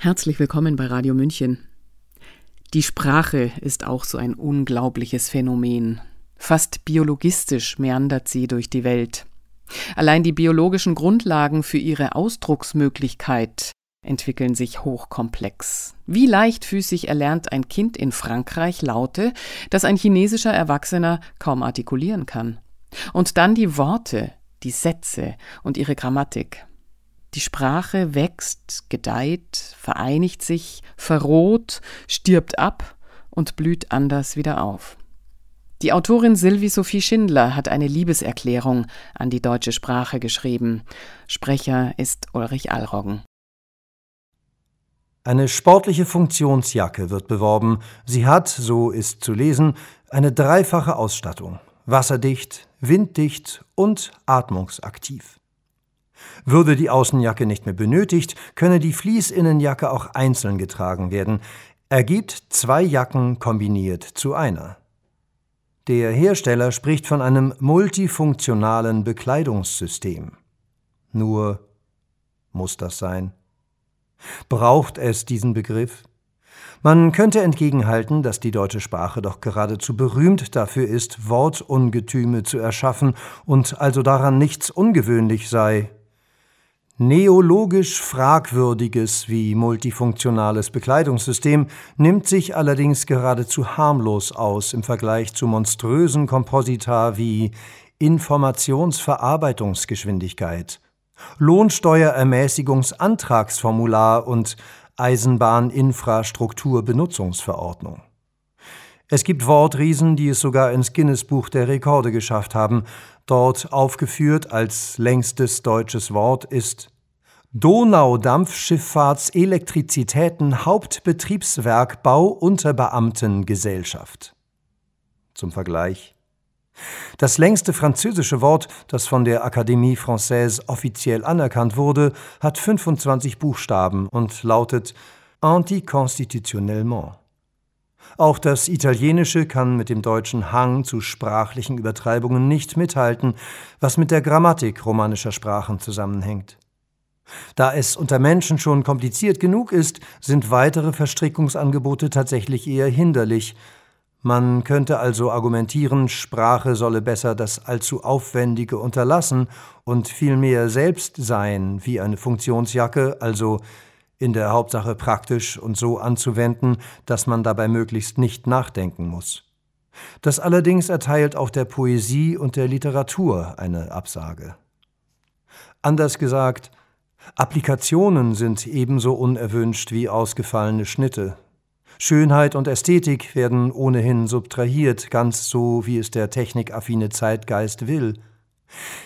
Herzlich willkommen bei Radio München. Die Sprache ist auch so ein unglaubliches Phänomen. Fast biologistisch meandert sie durch die Welt. Allein die biologischen Grundlagen für ihre Ausdrucksmöglichkeit entwickeln sich hochkomplex. Wie leichtfüßig erlernt ein Kind in Frankreich Laute, dass ein chinesischer Erwachsener kaum artikulieren kann. Und dann die Worte, die Sätze und ihre Grammatik. Die Sprache wächst, gedeiht, vereinigt sich, verroht, stirbt ab und blüht anders wieder auf. Die Autorin Sylvie Sophie Schindler hat eine Liebeserklärung an die deutsche Sprache geschrieben. Sprecher ist Ulrich Allroggen. Eine sportliche Funktionsjacke wird beworben. Sie hat, so ist zu lesen, eine dreifache Ausstattung. Wasserdicht, winddicht und atmungsaktiv. Würde die Außenjacke nicht mehr benötigt, könne die Fließinnenjacke auch einzeln getragen werden, ergibt zwei Jacken kombiniert zu einer. Der Hersteller spricht von einem multifunktionalen Bekleidungssystem. Nur muss das sein? Braucht es diesen Begriff? Man könnte entgegenhalten, dass die deutsche Sprache doch geradezu berühmt dafür ist, Wortungetüme zu erschaffen und also daran nichts ungewöhnlich sei, Neologisch fragwürdiges wie multifunktionales Bekleidungssystem nimmt sich allerdings geradezu harmlos aus im Vergleich zu monströsen Komposita wie Informationsverarbeitungsgeschwindigkeit, Lohnsteuerermäßigungsantragsformular und Eisenbahninfrastrukturbenutzungsverordnung. Es gibt Wortriesen, die es sogar ins Guinness-Buch der Rekorde geschafft haben. Dort aufgeführt als längstes deutsches Wort ist Donaudampfschifffahrtselektrizitäten Hauptbetriebswerk Bau Unterbeamtengesellschaft. Zum Vergleich. Das längste französische Wort, das von der Académie Française offiziell anerkannt wurde, hat 25 Buchstaben und lautet anticonstitutionnellement. Auch das Italienische kann mit dem deutschen Hang zu sprachlichen Übertreibungen nicht mithalten, was mit der Grammatik romanischer Sprachen zusammenhängt. Da es unter Menschen schon kompliziert genug ist, sind weitere Verstrickungsangebote tatsächlich eher hinderlich. Man könnte also argumentieren, Sprache solle besser das allzu Aufwendige unterlassen und vielmehr selbst sein, wie eine Funktionsjacke, also in der Hauptsache praktisch und so anzuwenden, dass man dabei möglichst nicht nachdenken muss. Das allerdings erteilt auch der Poesie und der Literatur eine Absage. Anders gesagt, Applikationen sind ebenso unerwünscht wie ausgefallene Schnitte. Schönheit und Ästhetik werden ohnehin subtrahiert, ganz so wie es der technikaffine Zeitgeist will.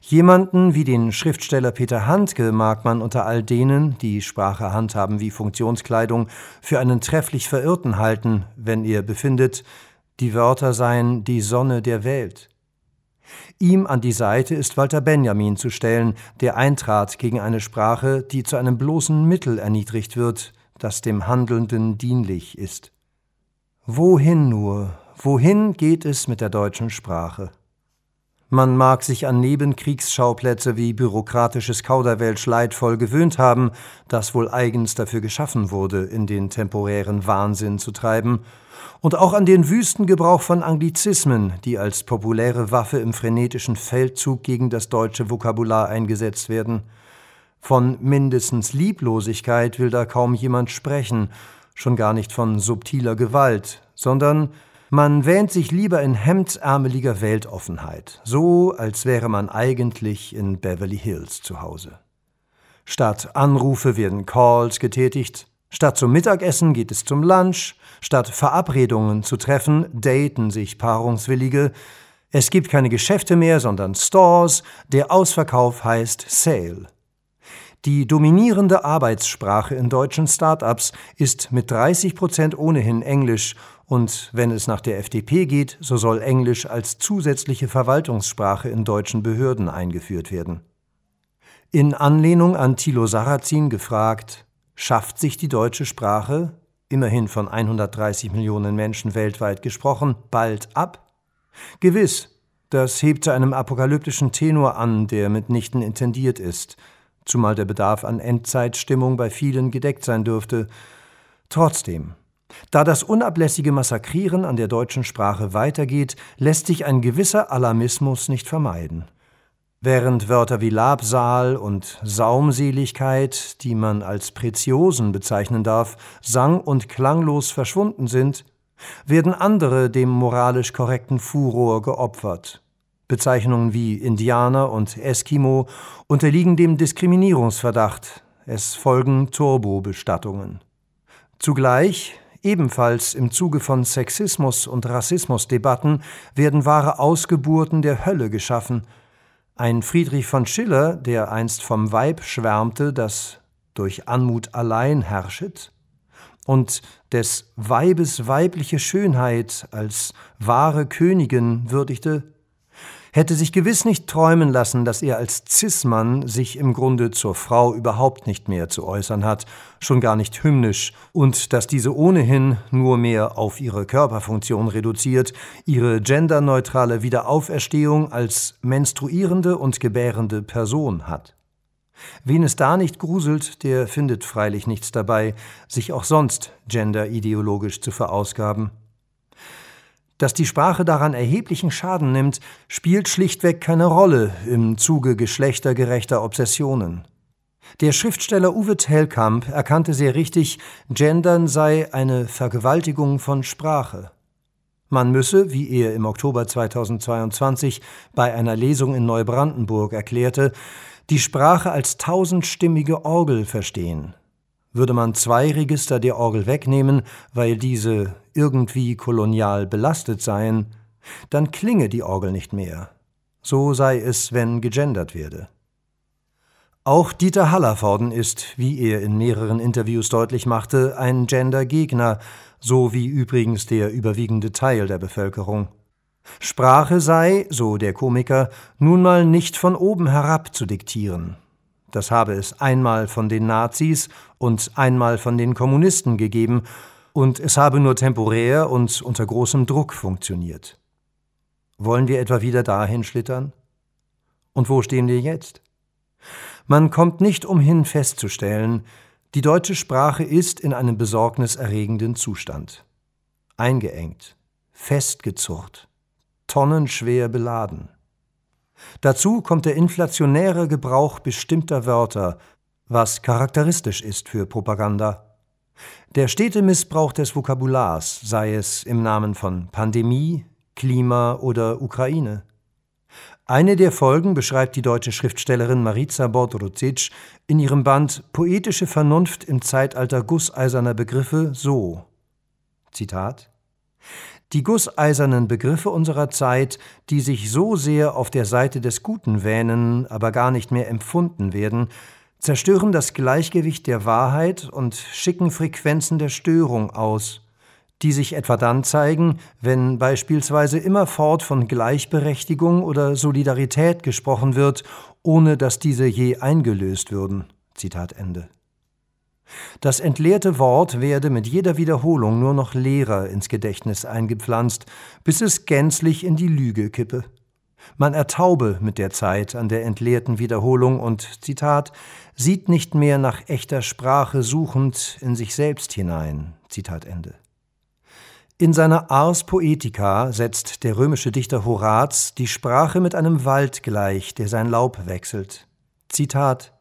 Jemanden wie den Schriftsteller Peter Handke mag man unter all denen, die Sprache handhaben wie Funktionskleidung, für einen trefflich Verirrten halten, wenn er befindet, die Wörter seien die Sonne der Welt. Ihm an die Seite ist Walter Benjamin zu stellen, der eintrat gegen eine Sprache, die zu einem bloßen Mittel erniedrigt wird, das dem Handelnden dienlich ist. Wohin nur, wohin geht es mit der deutschen Sprache? Man mag sich an Nebenkriegsschauplätze wie bürokratisches Kauderwelsch leidvoll gewöhnt haben, das wohl eigens dafür geschaffen wurde, in den temporären Wahnsinn zu treiben, und auch an den wüsten Gebrauch von Anglizismen, die als populäre Waffe im frenetischen Feldzug gegen das deutsche Vokabular eingesetzt werden. Von mindestens Lieblosigkeit will da kaum jemand sprechen, schon gar nicht von subtiler Gewalt, sondern man wähnt sich lieber in hemdsärmeliger Weltoffenheit, so als wäre man eigentlich in Beverly Hills zu Hause. Statt Anrufe werden Calls getätigt, statt zum Mittagessen geht es zum Lunch, statt Verabredungen zu treffen, daten sich Paarungswillige, es gibt keine Geschäfte mehr, sondern Stores, der Ausverkauf heißt Sale. Die dominierende Arbeitssprache in deutschen Start-ups ist mit 30 Prozent ohnehin Englisch und wenn es nach der FDP geht, so soll Englisch als zusätzliche Verwaltungssprache in deutschen Behörden eingeführt werden. In Anlehnung an Thilo Sarrazin gefragt, schafft sich die deutsche Sprache, immerhin von 130 Millionen Menschen weltweit gesprochen, bald ab? Gewiss, das hebt zu einem apokalyptischen Tenor an, der mitnichten intendiert ist – zumal der Bedarf an Endzeitstimmung bei vielen gedeckt sein dürfte. Trotzdem, da das unablässige Massakrieren an der deutschen Sprache weitergeht, lässt sich ein gewisser Alarmismus nicht vermeiden. Während Wörter wie Labsal und Saumseligkeit, die man als Preziosen bezeichnen darf, sang- und klanglos verschwunden sind, werden andere dem moralisch korrekten Furor geopfert. Bezeichnungen wie Indianer und Eskimo unterliegen dem Diskriminierungsverdacht. Es folgen Turbobestattungen. Zugleich, ebenfalls im Zuge von Sexismus- und Rassismusdebatten, werden wahre Ausgeburten der Hölle geschaffen. Ein Friedrich von Schiller, der einst vom Weib schwärmte, das durch Anmut allein herrschet, und des Weibes weibliche Schönheit als wahre Königin würdigte, hätte sich gewiss nicht träumen lassen, dass er als Cis-Mann sich im Grunde zur Frau überhaupt nicht mehr zu äußern hat, schon gar nicht hymnisch, und dass diese ohnehin nur mehr auf ihre Körperfunktion reduziert, ihre genderneutrale Wiederauferstehung als menstruierende und gebärende Person hat. Wen es da nicht gruselt, der findet freilich nichts dabei, sich auch sonst genderideologisch zu verausgaben. Dass die Sprache daran erheblichen Schaden nimmt, spielt schlichtweg keine Rolle im Zuge geschlechtergerechter Obsessionen. Der Schriftsteller Uwe Tellkamp erkannte sehr richtig, Gendern sei eine Vergewaltigung von Sprache. Man müsse, wie er im Oktober 2022 bei einer Lesung in Neubrandenburg erklärte, die Sprache als tausendstimmige Orgel verstehen. Würde man zwei Register der Orgel wegnehmen, weil diese irgendwie kolonial belastet seien, dann klinge die Orgel nicht mehr. So sei es, wenn gegendert werde. Auch Dieter Hallervorden ist, wie er in mehreren Interviews deutlich machte, ein Gendergegner, so wie übrigens der überwiegende Teil der Bevölkerung. Sprache sei, so der Komiker, nun mal nicht von oben herab zu diktieren. Das habe es einmal von den Nazis und einmal von den Kommunisten gegeben, und es habe nur temporär und unter großem Druck funktioniert. Wollen wir etwa wieder dahin schlittern? Und wo stehen wir jetzt? Man kommt nicht umhin festzustellen, die deutsche Sprache ist in einem besorgniserregenden Zustand. Eingeengt, festgezurrt, tonnenschwer beladen. Dazu kommt der inflationäre Gebrauch bestimmter Wörter, was charakteristisch ist für Propaganda. Der stete Missbrauch des Vokabulars, sei es im Namen von Pandemie, Klima oder Ukraine. Eine der Folgen beschreibt die deutsche Schriftstellerin Marica Bordrucic in ihrem Band Poetische Vernunft im Zeitalter gusseiserner Begriffe so. Zitat die gusseisernen Begriffe unserer Zeit, die sich so sehr auf der Seite des Guten wähnen, aber gar nicht mehr empfunden werden, zerstören das Gleichgewicht der Wahrheit und schicken Frequenzen der Störung aus, die sich etwa dann zeigen, wenn beispielsweise immerfort von Gleichberechtigung oder Solidarität gesprochen wird, ohne dass diese je eingelöst würden. Zitat Ende. Das entleerte Wort werde mit jeder Wiederholung nur noch leerer ins Gedächtnis eingepflanzt, bis es gänzlich in die Lüge kippe. Man ertaube mit der Zeit an der entleerten Wiederholung und, Zitat, sieht nicht mehr nach echter Sprache suchend in sich selbst hinein. Zitat Ende. In seiner Ars Poetica setzt der römische Dichter Horaz die Sprache mit einem Wald gleich, der sein Laub wechselt. Zitat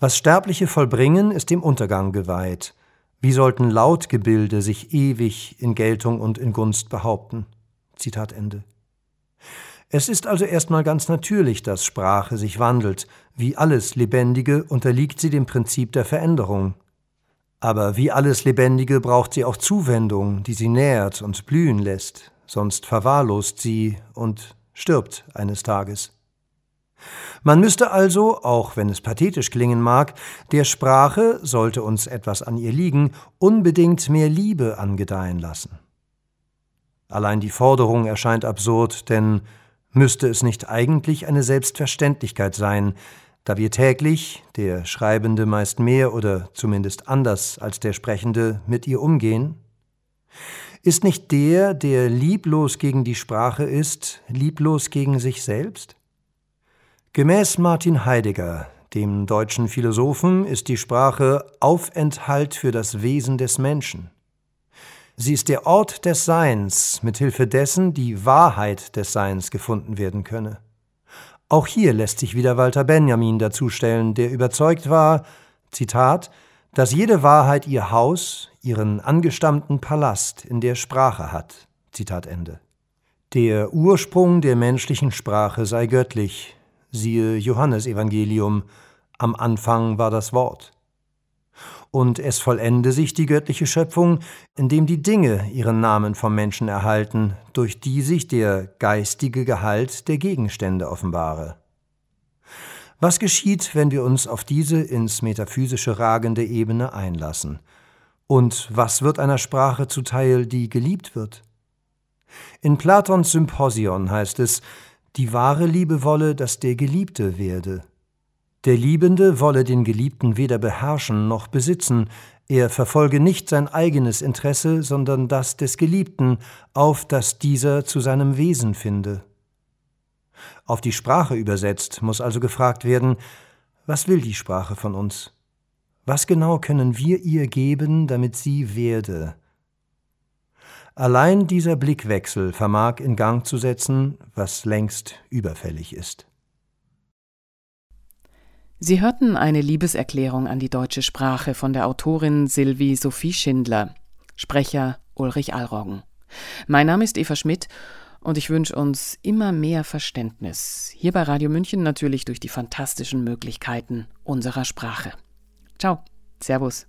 was Sterbliche vollbringen, ist dem Untergang geweiht. Wie sollten Lautgebilde sich ewig in Geltung und in Gunst behaupten? Zitat Ende. Es ist also erstmal ganz natürlich, dass Sprache sich wandelt. Wie alles Lebendige unterliegt sie dem Prinzip der Veränderung. Aber wie alles Lebendige braucht sie auch Zuwendung, die sie nährt und blühen lässt, sonst verwahrlost sie und stirbt eines Tages. Man müsste also, auch wenn es pathetisch klingen mag, der Sprache, sollte uns etwas an ihr liegen, unbedingt mehr Liebe angedeihen lassen. Allein die Forderung erscheint absurd, denn müsste es nicht eigentlich eine Selbstverständlichkeit sein, da wir täglich, der Schreibende meist mehr oder zumindest anders als der Sprechende, mit ihr umgehen? Ist nicht der, der lieblos gegen die Sprache ist, lieblos gegen sich selbst? Gemäß Martin Heidegger, dem deutschen Philosophen, ist die Sprache Aufenthalt für das Wesen des Menschen. Sie ist der Ort des Seins, mit Hilfe dessen die Wahrheit des Seins gefunden werden könne. Auch hier lässt sich wieder Walter Benjamin dazustellen, der überzeugt war, Zitat, dass jede Wahrheit ihr Haus, ihren angestammten Palast in der Sprache hat. Zitat Ende. Der Ursprung der menschlichen Sprache sei göttlich, siehe Johannesevangelium, am Anfang war das Wort und es vollende sich die göttliche Schöpfung, indem die Dinge ihren Namen vom Menschen erhalten, durch die sich der geistige Gehalt der Gegenstände offenbare. Was geschieht, wenn wir uns auf diese ins Metaphysische ragende Ebene einlassen? Und was wird einer Sprache zuteil, die geliebt wird? In Platons Symposion heißt es, die wahre Liebe wolle, dass der Geliebte werde. Der Liebende wolle den Geliebten weder beherrschen noch besitzen, er verfolge nicht sein eigenes Interesse, sondern das des Geliebten, auf das dieser zu seinem Wesen finde. Auf die Sprache übersetzt muss also gefragt werden, was will die Sprache von uns? Was genau können wir ihr geben, damit sie werde? Allein dieser Blickwechsel vermag in Gang zu setzen, was längst überfällig ist. Sie hörten eine Liebeserklärung an die deutsche Sprache von der Autorin Sylvie Sophie Schindler, Sprecher Ulrich Allroggen. Mein Name ist Eva Schmidt und ich wünsche uns immer mehr Verständnis, hier bei Radio München natürlich durch die fantastischen Möglichkeiten unserer Sprache. Ciao, Servus.